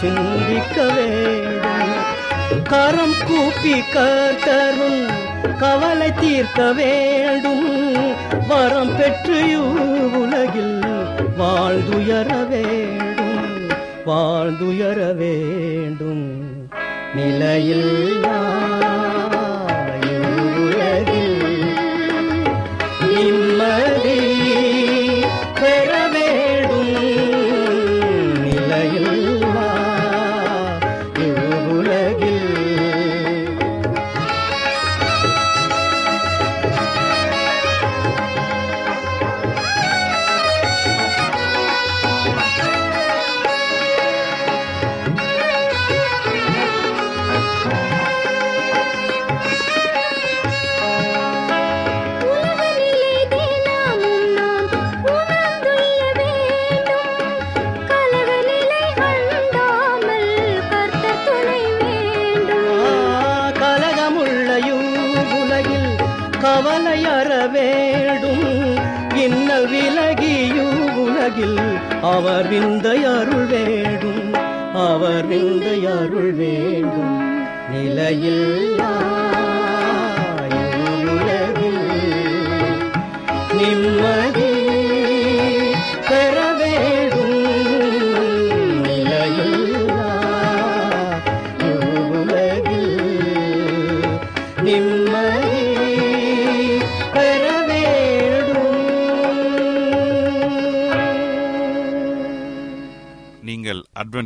சிந்திக்க வேண்டும். கரம் கூப்பி கர்த்தரும் கவலை தீர்க்க வேண்டும். வரம் பெற்று உலகில் வாழ்ந்துயர வேண்டும். வாழ்ந்துயர வேண்டும். நிலையில்லா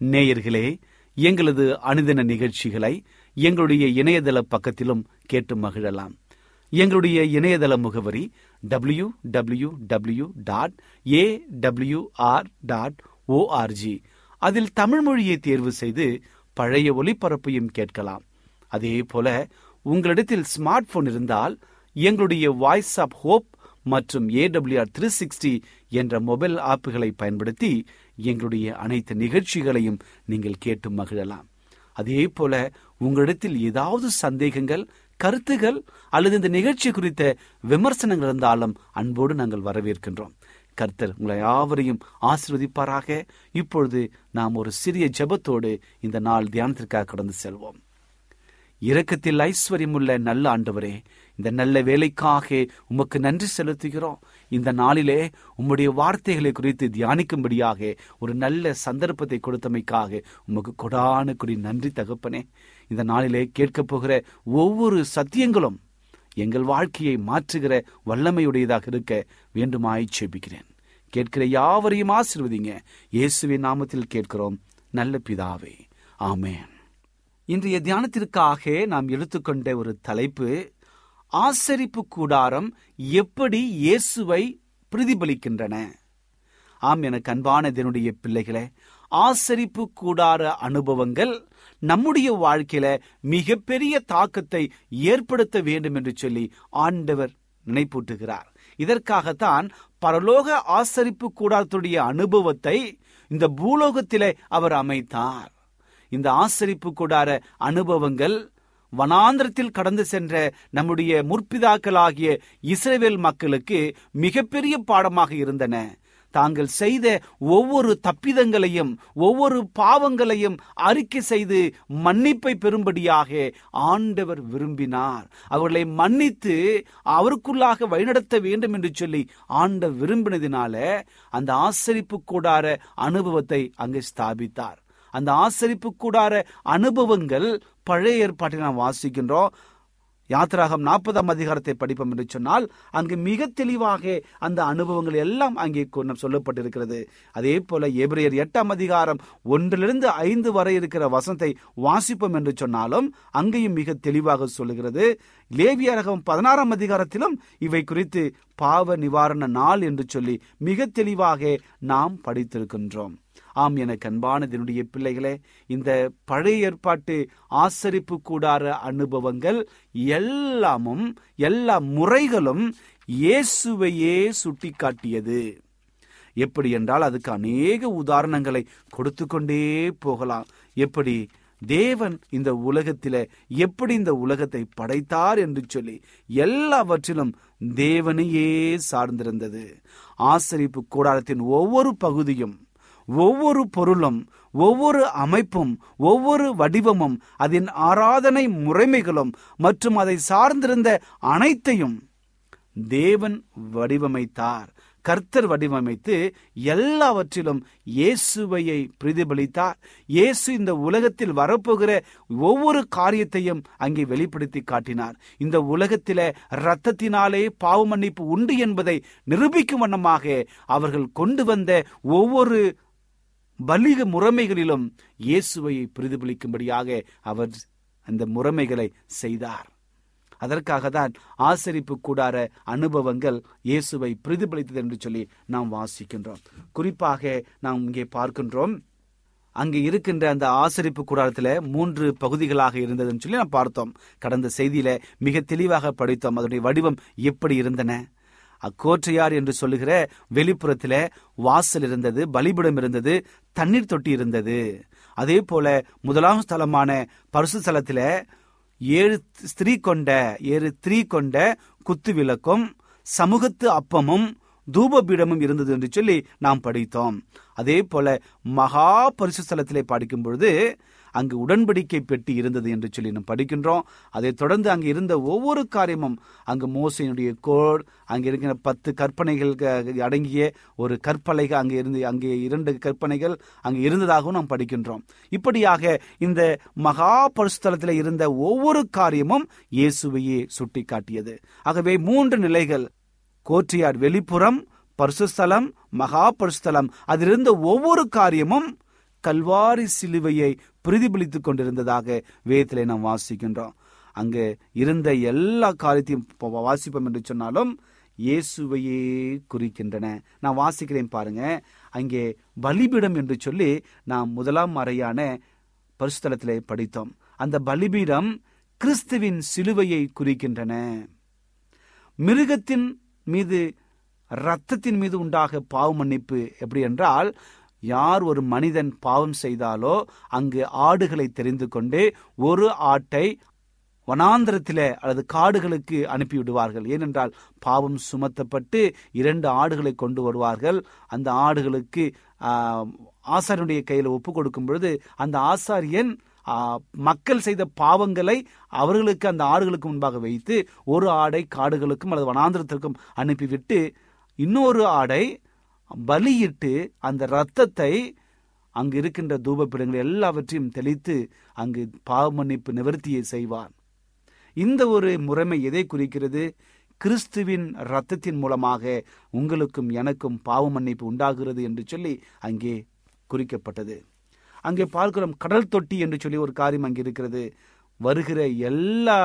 நேயர்களே எங்களது அனுதின நிகழ்ச்சிகளை எங்களுடைய இணையதள பக்கத்திலும் கேட்டு மகிழலாம். எங்களுடைய இணையதள முகவரி W W W dot A W R dot ORG அதில் தமிழ் மொழியை தேர்வு செய்து பழைய ஒளிபரப்பையும் கேட்கலாம். அதே போல உங்களிடத்தில் ஸ்மார்ட் போன் இருந்தால் எங்களுடைய வாய்ஸ் ஆப் ஹோப் மற்றும் ஏடபிள்யூஆர் த்ரீ சிக்ஸ்டி என்ற மொபைல் ஆப்புகளை பயன்படுத்தி எங்களுடைய அனைத்து நிகழ்ச்சிகளையும் நீங்கள் கேட்டு மகிழலாம். அதே போல உங்களிடத்தில் ஏதாவது சந்தேகங்கள் கருத்துகள் அல்லது இந்த நிகழ்ச்சி குறித்த விமர்சனங்கள் இருந்தாலும் அன்போடு நாங்கள் வரவேற்கின்றோம். கர்த்தர் உங்களை யாவரையும் ஆசிர்வதிப்பாராக. இப்பொழுது நாம் ஒரு சிறிய ஜெபத்தோடு இந்த நாள் தியானத்திற்காக கடந்து செல்வோம். இரக்கத்தில் ஐஸ்வர்யமுள்ள நல்ல ஆண்டவரே இந்த நல்ல வேலைக்காக உமக்கு நன்றி செலுத்துகிறோம். இந்த நாளிலே உம்முடைய வார்த்தைகளை குறித்து தியானிக்கும்படியாக ஒரு நல்ல சந்தர்ப்பத்தை கொடுத்தமைக்காக உமக்கு கொடான குடி நன்றி தகப்பனே. இந்த நாளிலே கேட்கப் போகிற ஒவ்வொரு சத்தியங்களும் எங்கள் வாழ்க்கையை மாற்றுகிற வல்லமையுடையதாக இருக்க வேண்டுமாய் செபிக்கிறேன் கேட்கிற யாவரையும் ஆசிர்வதிங்க. இயேசுவின் நாமத்தில் கேட்கிறோம். நல்ல பிதாவே. ஆமேன். இன்றைய தியானத்திற்காக நாம் எடுத்துக்கொண்ட ஒரு தலைப்பு ஆசரிப்பு கூடாரம் எப்படி இயேசுவை பிரதிபலிக்கின்றன? ஆம் எனக்கு அன்பான இதனுடைய பிள்ளைகளே ஆசரிப்பு கூடார அனுபவங்கள் நம்முடைய வாழ்க்கையில மிகப்பெரிய தாக்கத்தை ஏற்படுத்த வேண்டும் என்று சொல்லி ஆண்டவர் நினைப்பூட்டுகிறார். இதற்காகத்தான் பரலோக ஆசரிப்பு கூடாரத்துடைய அனுபவத்தை இந்த பூலோகத்திலே அவர் அமைத்தார். இந்த ஆசரிப்பு கூடார அனுபவங்கள் வனாந்திரத்தில் கடந்து சென்ற நம்முடைய முற்பிதாக்களாகிய இஸ்ரேவேல் மக்களுக்கு மிகப்பெரிய பாடமாக இருந்தன. தாங்கள் செய்த ஒவ்வொரு தப்பிதங்களையும் ஒவ்வொரு பாவங்களையும் அறிக்கை செய்து மன்னிப்பை பெறும்படியாக ஆண்டவர் விரும்பினார். அவர்களை மன்னித்து அவருக்குள்ளாக வழிநடத்த வேண்டும் என்று சொல்லி ஆண்டவர் விரும்பினதினால அந்த ஆசரிப்பு கூடார அனுபவத்தை அங்கு ஸ்தாபித்தார். அந்த ஆசரிப்பு கூடார அனுபவங்கள் பழைய ஏற்பாட்டில் நாம் வாசிக்கின்றோம். யாத்திராகம் நாற்பதாம் அதிகாரத்தை படிப்போம் என்று சொன்னால் அங்கு மிக தெளிவாக அந்த அனுபவங்கள் எல்லாம் அங்கே சொல்லப்பட்டிருக்கிறது. அதே போல எபிரியர் எட்டாம் அதிகாரம் ஒன்றிலிருந்து ஐந்து வரை இருக்கிற வசனத்தை வாசிப்போம் என்று சொன்னாலும் அங்கேயும் மிக தெளிவாக சொல்லுகிறது. லேவியரகம் பதினாறாம் அதிகாரத்திலும் இவை குறித்து பாவ நிவாரண நாள் என்று சொல்லி மிக தெளிவாக நாம் படித்திருக்கின்றோம். ஆம் எனக்கு அன்பானதனுடைய பிள்ளைகளே இந்த பழைய ஏற்பாட்டு ஆசரிப்பு கூடார அனுபவங்கள் எல்லாமும் எல்லா முறைகளும் இயேசுவையே சுட்டிக்காட்டியது. எப்படி என்றால் அதுக்கு அநேக உதாரணங்களை கொடுத்து கொண்டே போகலாம். எப்படி தேவன் இந்த உலகத்தில எப்படி இந்த உலகத்தை படைத்தார் என்று சொல்லி எல்லாவற்றிலும் தேவனையே சார்ந்திருந்தது. ஆசரிப்பு கூடாரத்தின் ஒவ்வொரு பகுதியும் ஒவ்வொரு பொருளும் ஒவ்வொரு அமைப்பும் ஒவ்வொரு வடிவமும் அதன் ஆராதனை முறைமைகளும் மற்றும் அதை சார்ந்திருந்த அனைத்தையும் தேவன் வடிவமைத்தார். கர்த்தர் வடிவமைத்து எல்லாவற்றிலும் இயேசுவையை பிரதிபலித்தார். இயேசு இந்த உலகத்தில் வரப்போகிற ஒவ்வொரு காரியத்தையும் அங்கே வெளிப்படுத்தி காட்டினார். இந்த உலகத்தில இரத்தத்தினாலே பாவமன்னிப்பு உண்டு என்பதை நிரூபிக்கும் வண்ணமாக அவர்கள் கொண்டு வந்த ஒவ்வொரு பலிக முறைமைகளிலும் இயேசுவை பிரதிபலிக்கும்படியாக அவர் அந்த முறைமைகளை செய்தார். அதற்காக தான் ஆசரிப்பு கூடார அனுபவங்கள் இயேசுவை பிரதிபலித்தது என்று சொல்லி நாம் வாசிக்கின்றோம். குறிப்பாக நாம் இங்கே பார்க்கின்றோம். அங்கே இருக்கின்ற அந்த ஆசரிப்பு கூடாரத்தில் மூன்று பகுதிகளாக இருந்ததுன்னு சொல்லி நாம் பார்த்தோம். கடந்த செய்தியில மிக தெளிவாக படித்தோம். அதனுடைய வடிவம் எப்படி இருந்தன? அக்கோற்றையார் என்று சொல்லுகிற வெளிப்புறத்துல வாசல் இருந்தது பலிபிடம் இருந்தது தண்ணீர் தொட்டி இருந்தது. அதே போல முதலாம் ஸ்தலமான பரிசு ஸ்தலத்துல ஏழு ஸ்திரீ கொண்ட ஏழு ஸ்திரீ கொண்ட குத்து விளக்கும் சமூகத்து அப்பமும் தூபபீடமும் இருந்தது என்று சொல்லி நாம் படித்தோம். அதே போல மகா பரிசுஸ்தலத்திலே படிக்கும் பொழுது அங்கு உடன்படிக்கை பெட்டி இருந்தது என்று சொல்லி நாம் படிக்கின்றோம். அதைத் தொடர்ந்து அங்கு இருந்த ஒவ்வொரு காரியமும் அங்கு மோசையினுடைய கோட் அங்கே இருக்கிற பத்து கற்பனைகள் அடங்கிய ஒரு கற்பலைக அங்கே இருந்து அங்கே இரண்டு கற்பனைகள் அங்கே இருந்ததாகவும் நாம் படிக்கின்றோம். இப்படியாக இந்த மகா பரிசுத்தலத்தில் இருந்த ஒவ்வொரு காரியமும் இயேசுவையே சுட்டி காட்டியது ஆகவே மூன்று நிலைகள். கோற்றியார் வெளிப்புறம் பரிசுஸ்தலம் மகா பரிசுத்தலம். அதிலிருந்த ஒவ்வொரு காரியமும் கல்வாரி சிலுவையை பிரதிபலித்துக் கொண்டிருந்ததாக வேதத்திலே நாம் வாசிக்கின்றோம். அங்கு இருந்த எல்லா காரியத்தையும் வாசிப்போம் என்று சொன்னாலும் இயேசுவையே குறிக்கின்றன. நான் வாசிக்கிறேன் பாருங்க. அங்கே பலிபீடம் என்று சொல்லி நாம் முதலாம் அறையான பரிசுத்தலத்திலே படித்தோம். அந்த பலிபீடம் கிறிஸ்துவின் சிலுவையை குறிக்கின்றன. மிருகத்தின் மீது இரத்தத்தின் மீது உண்டாக பாவ மன்னிப்பு எப்படி என்றால் யார் ஒரு மனிதன் பாவம் செய்தாலோ அங்கு ஆடுகளை தெரிந்து கொண்டு ஒரு ஆட்டை வனாந்திரத்தில் அல்லது காடுகளுக்கு அனுப்பிவிடுவார்கள். ஏனென்றால் பாவம் சுமத்தப்பட்டு இரண்டு ஆடுகளை கொண்டு வருவார்கள். அந்த ஆடுகளுக்கு ஆசாரியனுடைய கையில் ஒப்பு கொடுக்கும் பொழுது அந்த ஆசாரியன் மக்கள் செய்த பாவங்களை அவர்களுக்கு அந்த ஆடுகளுக்கு முன்பாக வைத்து ஒரு ஆடை காடுகளுக்கும் அல்லது வனாந்திரத்திற்கும் அனுப்பிவிட்டு இன்னொரு ஆடை பலியிட்டு அந்த இரத்தத்தை அங்கு இருக்கின்ற தூபப்பிடங்கள் எல்லாவற்றையும் தெளித்து அங்கு பாவமன்னிப்பு நிவர்த்தியை செய்வார் இந்த ஒரு முறைமை எதை குறிக்கிறது? கிறிஸ்துவின் இரத்தத்தின் மூலமாக உங்களுக்கும் எனக்கும் பாவ மன்னிப்பு உண்டாகிறது என்று சொல்லி அங்கே குறிக்கப்பட்டது. அங்கே பார்க்கிறோம் கடல் தொட்டி என்று சொல்லி ஒரு காரியம் அங்கே இருக்கிறது. வருகிற எல்லா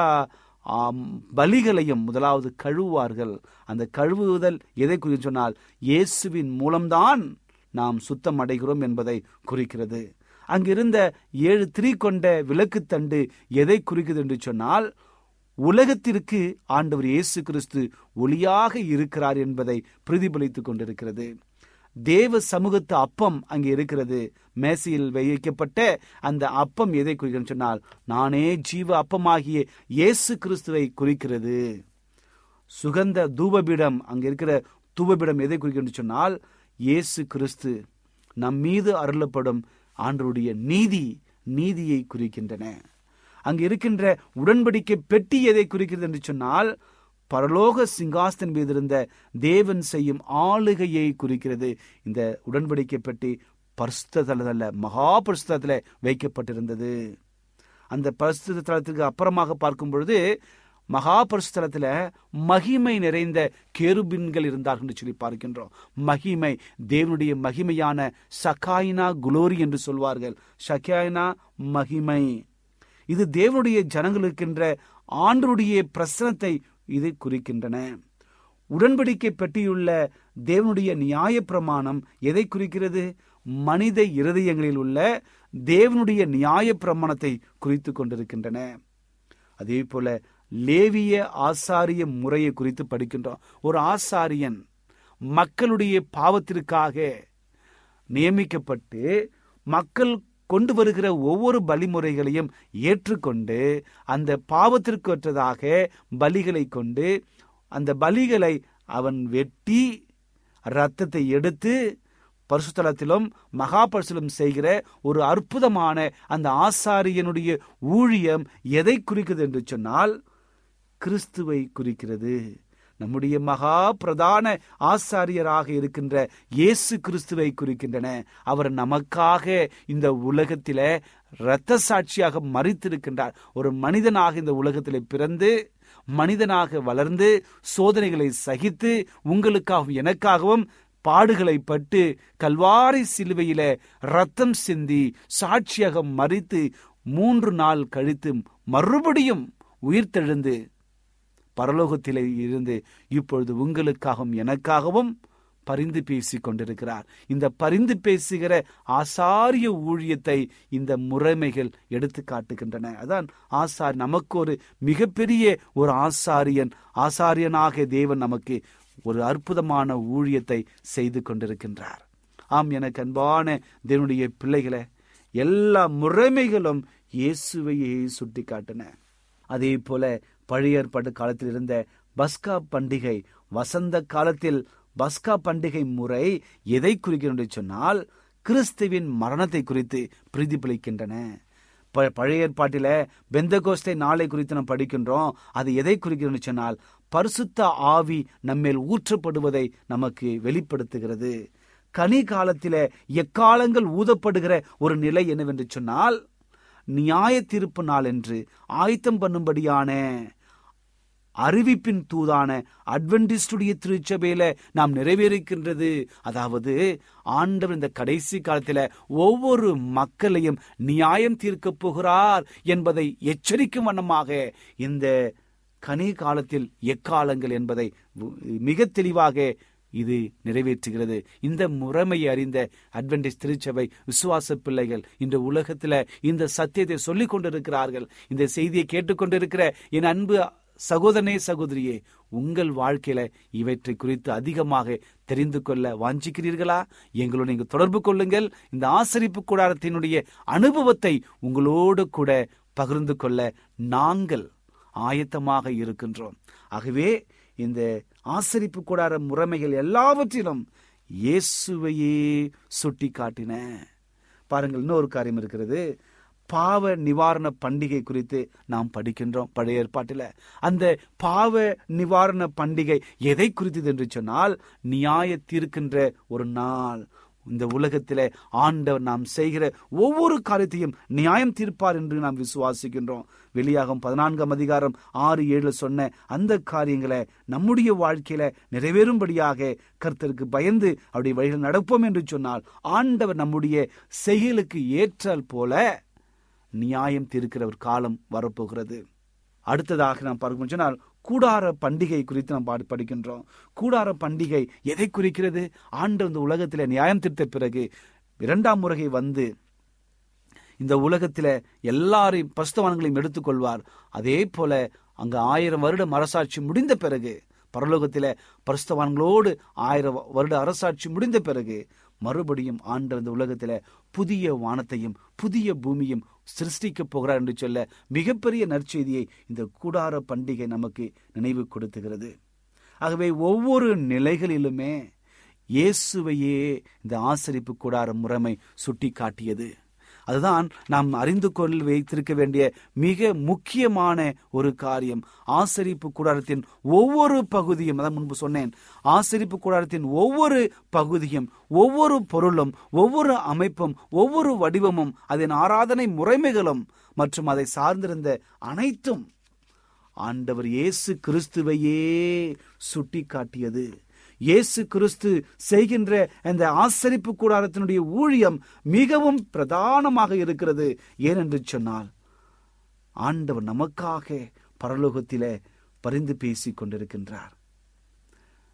பலிகளையும் முதலாவது கழுவுவார்கள். அந்த கழுவுதல் எதை குறித்து சொன்னால் இயேசுவின் மூலம்தான் நாம் சுத்தம் அடைகிறோம் என்பதை குறிக்கிறது. அங்கிருந்த ஏழு திரி கொண்ட விளக்குத்தண்டு எதை குறிக்குது என்று சொன்னால் உலகத்திற்கு ஆண்டவர் இயேசு கிறிஸ்து ஒளியாக இருக்கிறார் என்பதை பிரதிபலித்துக் கொண்டிருக்கிறது. தேவ சமூகத்து அப்பம் அங்கே இருக்கிறது. மேசையில் வைக்கப்பட்ட அந்த அப்பம் எதை குறிக்கிறது சொன்னால் நானே ஜீவ அப்பமாகிய இயேசு கிறிஸ்துவை குறிக்கிறது. சுகந்த தூபபீடம் அங்கே இருக்கிற தூபபீடம் எதை குறிக்கிறது சொன்னால் இயேசு கிறிஸ்து நம் மீது அருளப்படும் ஆண்டருடைய நீதி நீதியை குறிக்கின்றன. அங்கு இருக்கின்ற உடன்படிக்கை பெட்டி எதை குறிக்கிறது என்று சொன்னால் பரலோக சிங்காஸ்தன் மீது இருந்த தேவன் செய்யும் ஆளுகையை குறிக்கிறது. இந்த உடன்படிக்கை பெட்டி பரிசுத்தல மகா பரிசுத்தல வைக்கப்பட்டிருந்தது. அந்த பரிசுத்த தலத்துக்கு அப்புறமாக பார்க்கும் பொழுது மகா பரிசுத்தலத்துல மகிமை நிறைந்த கேருபின்கள் இருந்தார்கள் என்று சொல்லி பார்க்கின்றோம். மகிமை தேவனுடைய மகிமையான சகாயினா குளோரி என்று சொல்வார்கள். சகாயினா மகிமை. இது தேவனுடைய ஜனங்களுக்கின்ற ஆண்டருடைய பிரசனத்தை இது குறிக்கின்றன. உடன்படிக்கை பெட்டியுள்ள தேவனுடைய நியாய பிரமாணம் எதை குறிக்கிறது? மனித இருதயங்களில் உள்ள தேவனுடைய நியாய பிரமாணத்தை குறித்து கொண்டிருக்கின்றன. அதே போல லேவிய ஆசாரிய முறையை குறித்து படிக்கின்றோம். ஒரு ஆசாரியன் மக்களுடைய பாவத்திற்காக நியமிக்கப்பட்டு மக்கள் கொண்டு வருகிற ஒவ்வொரு பலிமுறைகளையும் ஏற்றுக்கொண்டு அந்த பாவத்திற்குற்றதாக பலிகளை கொண்டு அந்த பலிகளை அவன் வெட்டி இரத்தத்தை எடுத்து பரிசுத்தலத்திலும் மகாபரிசலும் செய்கிற ஒரு அற்புதமான அந்த ஆசாரியனுடைய ஊழியம் எதை குறிக்கிறது என்று சொன்னால் கிறிஸ்துவை குறிக்கிறது. நம்முடைய மகா பிரதான ஆசாரியராக இருக்கின்ற இயேசு கிறிஸ்துவை குறிக்கின்றன. அவர் நமக்காக இந்த உலகத்தில இரத்த சாட்சியாக மறித்திருக்கின்றார் ஒரு மனிதனாக இந்த உலகத்திலே பிறந்து மனிதனாக வளர்ந்து சோதனைகளை சகித்து உங்களுக்காகவும் எனக்காகவும் பாடுகளை பட்டு கல்வாரி சிலுவையில ரத்தம் சிந்தி சாட்சியாக மறித்து மூன்று நாள் கழித்து மறுபடியும் உயிர்த்தெழுந்து பரலோகத்திலே இருந்து இப்பொழுது உங்களுக்காகவும் எனக்காகவும் பரிந்து பேசி கொண்டிருக்கிறார் இந்த பரிந்து பேசுகிற ஆசாரிய ஊழியத்தை இந்த முறைமைகள் எடுத்து காட்டுகின்றன. அதான் ஆசார் நமக்கு ஒரு மிகப்பெரிய ஒரு ஆசாரியன் ஆசாரியனாக தேவன் நமக்கு ஒரு அற்புதமான ஊழியத்தை செய்து கொண்டிருக்கின்றார். ஆம் எனக்கு அன்பான தேவனுடைய பிள்ளைகளை எல்லா முறைமைகளும் இயேசுவையே சுட்டி காட்டின அதே போல பழைய ஏற்பாட்டு காலத்தில் இருந்த பஸ்கா பண்டிகை வசந்த காலத்தில் பஸ்கா பண்டிகை முறை எதை குறிக்கிறது என்று சொன்னால் கிறிஸ்துவின் மரணத்தை குறித்து பிரதிபலிக்கின்றன. ப- பழைய ஏற்பாட்டில பெந்தகோஸ்தை நாளை குறித்து நாம் படிக்கின்றோம். அது எதை குறிக்கிறது சொன்னால் பரிசுத்த ஆவி நம்மேல் ஊற்றப்படுவதை நமக்கு வெளிப்படுத்துகிறது. கனி காலத்தில எக்காலங்கள் ஊதப்படுகிற ஒரு நிலை என்னவென்று சொன்னால் நியாய தீர்ப்பு நாள் என்று ஆயத்தம் பண்ணும்படியான அறிவிப்பின் தூதான அட்வென்டிஸ்டுடைய திருச்சபையில நாம் நிறைவேறிக்கின்றது அதாவது ஆண்டவர் இந்த கடைசி காலத்துல ஒவ்வொரு மக்களையும் நியாயம் தீர்க்க போகிறார் என்பதை எச்சரிக்கும் வண்ணமாக இந்த கனி காலத்தில் எக்காலங்கள் என்பதை மிக தெளிவாக இது நிறைவேற்றுகிறது. இந்த முறைமையை அறிந்த அட்வென்டேஜ் திருச்சபை விசுவாச பிள்ளைகள் இந்த உலகத்துல இந்த சத்தியத்தை சொல்லிக் கொண்டிருக்கிறார்கள். இந்த செய்தியை கேட்டுக்கொண்டிருக்கிற என் அன்பு சகோதரனே சகோதரியே உங்கள் வாழ்க்கையில இவற்றை குறித்து அதிகமாக தெரிந்து கொள்ள வாஞ்சிக்கிறீர்களா? எங்களோடு நீங்க தொடர்பு கொள்ளுங்கள். இந்த ஆசரிப்பு கூடாரத்தினுடைய அனுபவத்தை உங்களோடு கூட பகிர்ந்து கொள்ள நாங்கள் ஆயத்தமாக இருக்கின்றோம். ஆகவே இந்த ஆசரிப்பு கூடார முறைமைகள் எல்லாவற்றிலும் இயேசுவையே சுட்டி காட்டின பாருங்கள் இன்னொரு காரியம் இருக்கிறது. பாவ நிவாரண பண்டிகை குறித்து நாம் படிக்கின்றோம் பழைய ஏற்பாட்டில். அந்த பாவ நிவாரண பண்டிகை எதை குறித்தது என்று சொன்னால் நியாய தீர்க்கின்ற ஒரு நாள். இந்த உலகத்திலே ஆண்டவர் நாம் செய்கிற ஒவ்வொரு காரியத்தையும் நியாயம் தீர்ப்பார் என்று நாம் விசுவாசிக்கின்றோம். வெளியாகும் பதினான்காம் அதிகாரம் ஆறு ஏழு சொன்ன அந்த காரியங்களை நம்முடைய வாழ்க்கையில நிறைவேறும்படியாக கர்த்தருக்கு பயந்து அப்படி வழிகள் நடப்போம் என்று சொன்னால் ஆண்டவர் நம்முடைய செயலுக்கு ஏற்றால் போல நியாயம் தீர்க்கிற ஒரு காலம் வரப்போகிறது. அடுத்ததாக நாம் பார்க்கும் சொன்னால் கூடார பண்டிகை குறித்து நாம் பாடு படிக்கின்றோம். கூடார பண்டிகை எதை குறிக்கிறது? ஆண்டு இந்த உலகத்தில் நியாயம் தீர்த்த பிறகு இரண்டாம் முறையை வந்து இந்த உலகத்தில் எல்லாரையும் பஸ்தவான்களையும் எடுத்துக்கொள்வார். அதே போல அங்கு ஆயிரம் வருடம் அரசாட்சி முடிந்த பிறகு பரலோகத்தில் பரிசுத்தவான்களோடு ஆயிரம் வருட அரசாட்சி முடிந்த பிறகு மறுபடியும் ஆண்டு அந்த உலகத்துல புதிய வானத்தையும் புதிய பூமியும் சிருஷ்டிக்க போகிறார் என்று சொல்ல மிகப்பெரிய நற்செய்தியை இந்த கூடார பண்டிகை நமக்கு நினைவு கொடுத்துகிறது. ஆகவே ஒவ்வொரு நிலைகளிலுமே இயேசுவையே இந்த ஆசரிப்பு கூடார முறைமை சுட்டி காட்டியது அதுதான் நாம் அறிந்து கொள்ள வைத்திருக்க வேண்டிய மிக முக்கியமான ஒரு காரியம். ஆசரிப்பு கூடாரத்தின் ஒவ்வொரு பகுதியும் அதான் முன்பு சொன்னேன் ஆசரிப்பு கூடாரத்தின் ஒவ்வொரு பகுதியும் ஒவ்வொரு பொருளும் ஒவ்வொரு அமைப்பும் ஒவ்வொரு வடிவமும் அதன் ஆராதனை முறைமைகளும் மற்றும் அதை சார்ந்திருந்த அனைத்தும் ஆண்டவர் இயேசு கிறிஸ்துவையே சுட்டி காட்டியது இயேசு கிறிஸ்து செய்கின்ற அந்த ஆசரிப்பு கூடாரத்தினுடைய ஊழியம் மிகவும் பிரதானமாக இருக்கிறது. ஏனென்று சொன்னால் ஆண்டவர் நமக்காக பரலோகத்திலே பரிந்து பேசிக் கொண்டிருக்கின்றார்.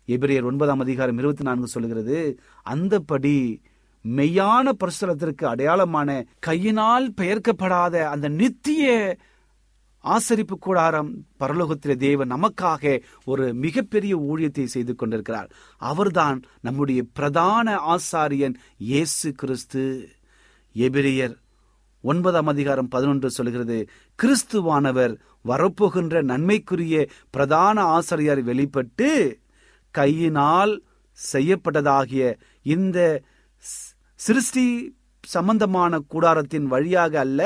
எபிரியர் ஒன்பதாம் அதிகாரம் இருபத்தி நான்கு சொல்கிறது அந்தபடி மெய்யான பிரசலத்திற்கு அடையாளமான கையினால் பெயர்க்கப்படாத அந்த நித்திய ஆசரிப்பு கூடாரம் பரலோகத்திலே தேவன் நமக்காக ஒரு மிகப்பெரிய ஊழியத்தை செய்து கொண்டிருக்கிறார். அவர்தான் நம்முடைய பிரதான ஆசாரியன் இயேசு கிறிஸ்து. எபிரியர் ஒன்பதாம் அதிகாரம் பதினொன்று சொல்கிறது கிறிஸ்துவானவர் வரப்போகின்ற நன்மைக்குரிய பிரதான ஆசிரியர் வெளிப்பட்டு கையினால் செய்யப்பட்டதாகிய இந்த சிருஷ்டி சம்பந்தமான கூடாரத்தின் வழியாக அல்ல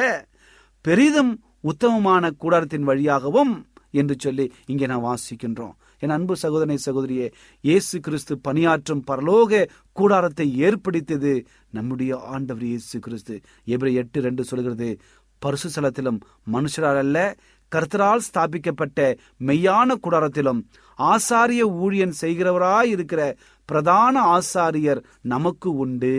பெரிதும் உத்தமமான கூடாரத்தின் வழியாகவும் என்று சொல்லி இங்கே நான் வாசிக்கின்றோம். என் அன்பு சகோதரனை சகோதரியே இயேசு கிறிஸ்து பணியாற்றும் பரலோக கூடாரத்தை ஏற்படுத்தியது நம்முடைய ஆண்டவர் இயேசு கிறிஸ்து. எப்படி எட்டு ரெண்டு சொல்கிறது பரிசுத்தலத்திலும் மனுஷரால் அல்ல கர்த்தரால் ஸ்தாபிக்கப்பட்ட மெய்யான கூடாரத்திலும் ஆசாரிய ஊழியன் செய்கிறவராய் இருக்கிற பிரதான ஆசாரியர் நமக்கு உண்டு.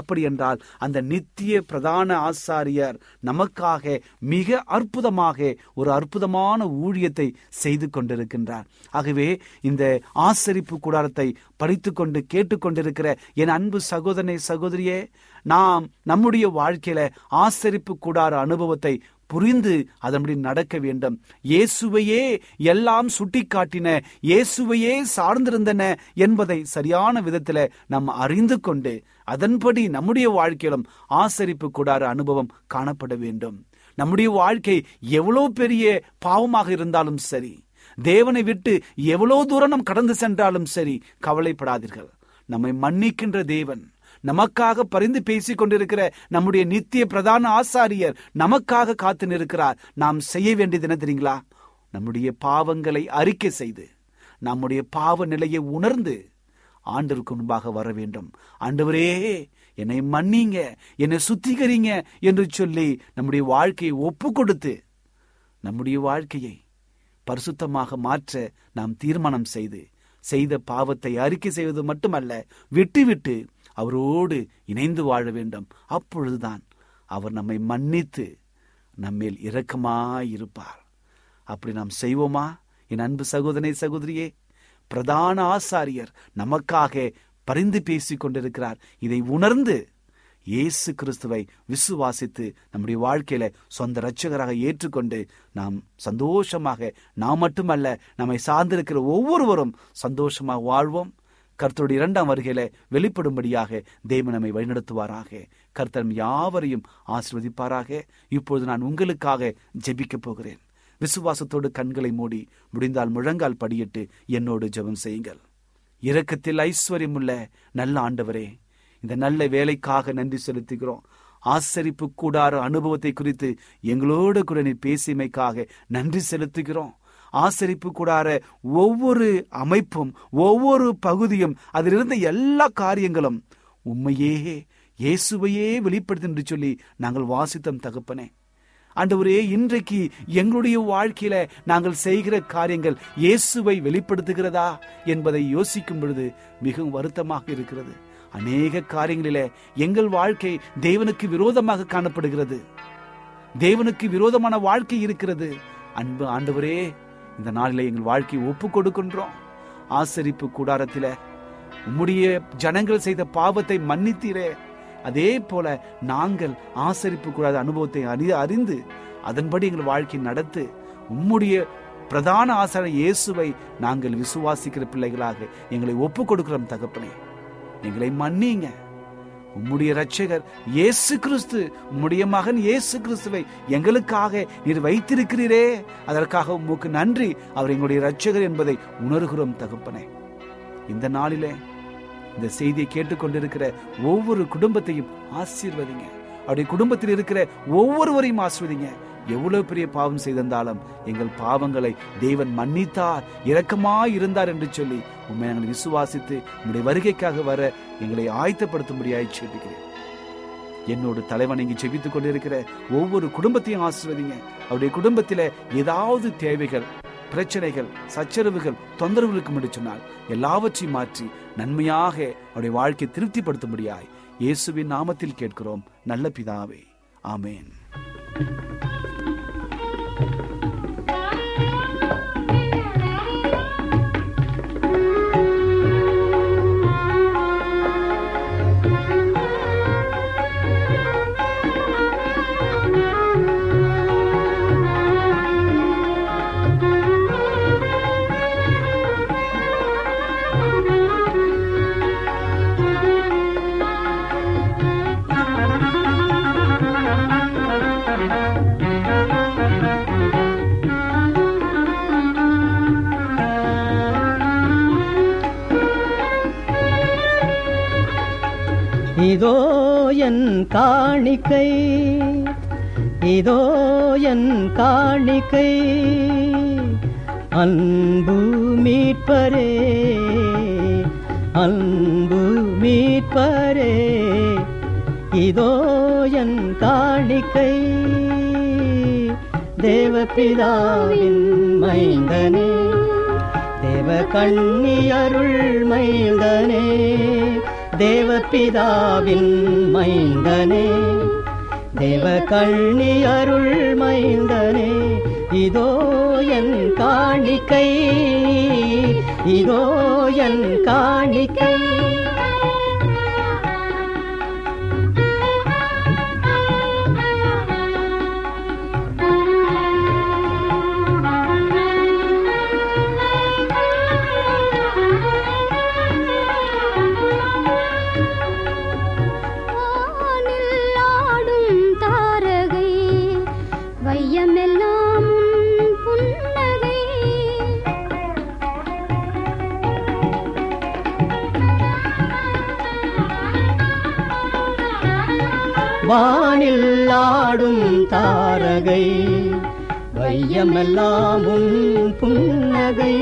அப்படி என்றால் அந்த நித்திய பிரதான ஆசாரியர் நமக்காக மிக அற்புதமாக ஒரு அற்புதமான ஊழியத்தை செய்து கொண்டிருக்கின்றார். ஆகவே இந்த ஆசரிப்பு கூடாரத்தை படித்துக்கொண்டு கேட்டுக்கொண்டிருக்கிற என் அன்பு சகோதரனை சகோதரியே நாம் நம்முடைய வாழ்க்கையில ஆசரிப்பு கூடார அனுபவத்தை புரிந்து அதன்படி நடக்க வேண்டும். இயேசுவையே எல்லாம் சுட்டிக்காட்டின இயேசுவையே சார்ந்திருந்தன என்பதை சரியான விதத்தில் நாம் அறிந்து கொண்டு அதன்படி நம்முடைய வாழ்க்கையிலும் ஆசரிப்பு கூடார அனுபவம் காணப்பட வேண்டும். நம்முடைய வாழ்க்கை எவ்வளவு பெரிய பாவமாக இருந்தாலும் சரி தேவனை விட்டு எவ்வளவு தூரம் நாம் கடந்து சென்றாலும் சரி கவலைப்படாதீர்கள். நம்மை மன்னிக்கின்ற தேவன் நமக்காக பரிந்து பேசிக் கொண்டிருக்கிற நம்முடைய நித்திய பிரதான ஆசாரியர் நமக்காக காத்து நிற்கிறார் நாம் செய்ய வேண்டியது என்ன தெரியுங்களா? நம்முடைய பாவங்களை அறிக்கை செய்து நம்முடைய பாவ நிலையை உணர்ந்து ஆண்டவருக்கு முன்பாக வர வேண்டும். ஆண்டவரே என்னை மன்னிங்க என்னை சுத்திகரிங்க என்று சொல்லி நம்முடைய வாழ்க்கையை ஒப்பு கொடுத்து நம்முடைய வாழ்க்கையை பரிசுத்தமாக மாற்ற நாம் தீர்மானம் செய்து செய்த பாவத்தை அறிக்கை செய்வது மட்டுமல்ல விட்டு விட்டு அவரோடு இணைந்து வாழ வேண்டும். அப்பொழுதுதான் அவர் நம்மை மன்னித்து நம்மேல் இரக்கமாயிருப்பார். அப்படி நாம் செய்வோமா? என் அன்பு சகோதரனை சகோதரியே பிரதான ஆசாரியர் நமக்காக பரிந்து பேசிக் கொண்டிருக்கிறார். இதை உணர்ந்து இயேசு கிறிஸ்துவை விசுவாசித்து நம்முடைய வாழ்க்கையில சொந்த ரட்சகராக ஏற்றுக்கொண்டு நாம் சந்தோஷமாக நாம் மட்டுமல்ல நம்மை சார்ந்திருக்கிற ஒவ்வொருவரும் சந்தோஷமாக வாழ்வோம். கர்த்தருடைய இரண்டாம் வருகையில வெளிப்படும்படியாக தேவன் நம்மை வழிநடத்துவாராக. கர்த்தர் யாவரையும் ஆசிர்வதிப்பாராக. இப்பொழுது நான் உங்களுக்காக ஜெபிக்கப் போகிறேன். விசுவாசத்தோடு கண்களை மூடி முடிந்தால் முழங்கால் படியிட்டு என்னோடு ஜெபம் செய்யுங்கள். இரக்கத்தில் ஐஸ்வர்யமுள்ள நல்ல ஆண்டவரே இந்த நல்ல வேலைக்காக நன்றி செலுத்துகிறோம். ஆசரிப்பு கூடார அனுபவத்தை குறித்து எங்களோடு கூட நீ பேசியமைக்காக நன்றி செலுத்துகிறோம். ஆசரிப்பு கூடார ஒவ்வொரு அமைப்பும் ஒவ்வொரு பகுதியும் அதிலிருந்த எல்லா காரியங்களும் உண்மையே இயேசுவையே வெளிப்படுத்து என்று சொல்லி நாங்கள் வாசித்தோம் தகப்பனே. ஆண்டவரே இன்றைக்கு எங்களுடைய வாழ்க்கையில நாங்கள் செய்கிற காரியங்கள் இயேசுவை வெளிப்படுத்துகிறதா என்பதை யோசிக்கும் பொழுது மிகவும் வருத்தமாக இருக்கிறது. அநேக காரியங்களில எங்கள் வாழ்க்கை தேவனுக்கு விரோதமாக காணப்படுகிறது. தேவனுக்கு விரோதமான வாழ்க்கை இருக்கிறது. அன்பு ஆண்டவரே இந்த நாளில் எங்கள் வாழ்க்கையை ஒப்பு கொடுக்கின்றோம். ஆசரிப்பு கூடாரத்தில் உம்முடைய ஜனங்கள் செய்த பாவத்தை மன்னித்தீரே. அதே போல நாங்கள் ஆசரிப்பு கூடாத அனுபவத்தை அறி அறிந்து அதன்படி எங்கள் வாழ்க்கை நடத்து உம்முடைய பிரதான ஆசார இயேசுவை நாங்கள் விசுவாசிக்கிற பிள்ளைகளாக எங்களை ஒப்பு கொடுக்கிறோம் தகப்பனே. எங்களை மன்னிங்க உம்முடைய இரட்சகர் இயேசு கிறிஸ்து உம்முடைய மகன் இயேசு கிறிஸ்துவை எங்களுக்காக நீர் வைத்திருக்கிறீரே. அதற்காக உமக்கு நன்றி. அவர் எங்களுடைய இரட்சகர் என்பதை உணர்கிறோம் தகப்பனே. இந்த நாளிலே இந்த செய்தியை கேட்டுக்கொண்டிருக்கிற ஒவ்வொரு குடும்பத்தையும் ஆசீர்வதிங்க. அவருடைய குடும்பத்தில் இருக்கிற ஒவ்வொருவரையும் ஆசிர்வதிங்க. எவ்வளவு பெரிய பாவம் செய்திருந்தாலும் எங்கள் பாவங்களை தேவன் மன்னித்தார் இரக்கமாய் இருந்தார் என்று சொல்லி உண்மை நாங்கள் விசுவாசித்து உங்களுடைய வருகைக்காக வர எங்களை ஆயத்தப்படுத்தும்படியாய் சொல்லுகிறேன் என்னோட தலைவன் இங்கு செபித்துக் கொண்டிருக்கிற ஒவ்வொரு குடும்பத்தையும் ஆசிர்வதிங்க. அவருடைய குடும்பத்தில ஏதாவது தேவைகள் பிரச்சனைகள் சச்சரவுகள் தொந்தரவுகளுக்கு முடி சொன்னால் எல்லாவற்றையும் மாற்றி நன்மையாக அவருடைய வாழ்க்கையை திருப்திப்படுத்தும்படியாய் இயேசுவின் நாமத்தில் கேட்கிறோம். நல்ல பிதாவே. ஆமேன். காணிக்கை. இதோ என் காணிக்கை. அன்பு மீட்பரே அன்பு மீட்பரே. இதோ என் காணிக்கை. தேவபிதாவின் மைந்தனே தேவ கண்ணி அருள் மைந்தனே. தேவபிதாவின் மைந்தனே. தேவ கண்ணி அருள் மைந்தனே. இதோ என் காணிக்கை. இதோ என் காணிக்கை. வானில் ஆடும் தாரகை. வையமெல்லாம் புன்னகை.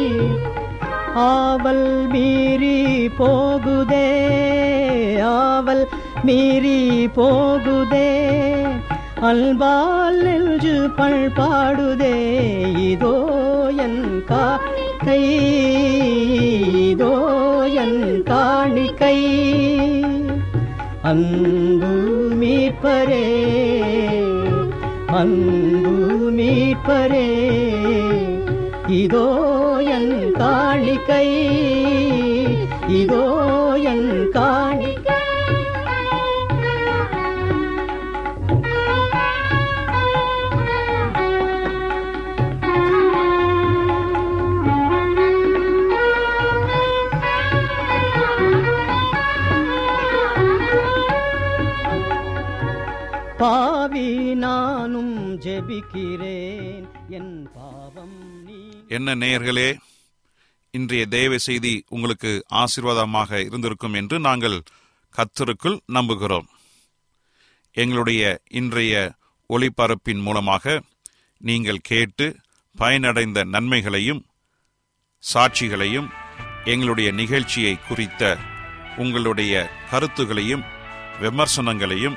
ஆவல் மீறி போகுதே ஆவல் மீறி போகுதே. அல்பால் நெஞ்சு பண்பாடுதே இதோ என் காணிக்கை இதோ என் காணிக்கை. அன்பு மீட்பரே அன்பு மீட்பரே இதோ என் காணிக்கை இதோ என் காணி பாவி நானும் ஜெபிக்கிறேன். என் பாவம் என்ன நேயர்களே இன்றைய தேவ செய்தி உங்களுக்கு ஆசீர்வாதமாக இருந்திருக்கும் என்று நாங்கள் கத்தருக்குள் நம்புகிறோம். எங்களுடைய இன்றைய ஒளிபரப்பின் மூலமாக நீங்கள் கேட்டு பயனடைந்த நன்மைகளையும் சாட்சிகளையும் எங்களுடைய நிகழ்ச்சியை குறித்த உங்களுடைய கருத்துகளையும் விமர்சனங்களையும்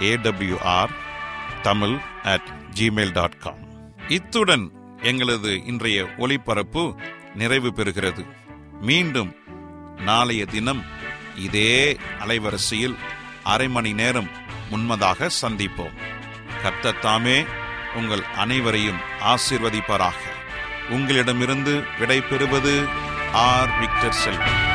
AWR Tamil at Gmail dot com இத்துடன் எங்களது இன்றைய ஒளிபரப்பு நிறைவு பெறுகிறது. மீண்டும் நாளைய தினம் இதே அலைவரிசையில் அரை மணி நேரம் முன்மதாக சந்திப்போம். கர்த்தர் தாமே உங்கள் அனைவரையும் ஆசிர்வதிப்பாராக. உங்களிடமிருந்து விடை பெறுவது ஆர் விக்டர் செல்வன்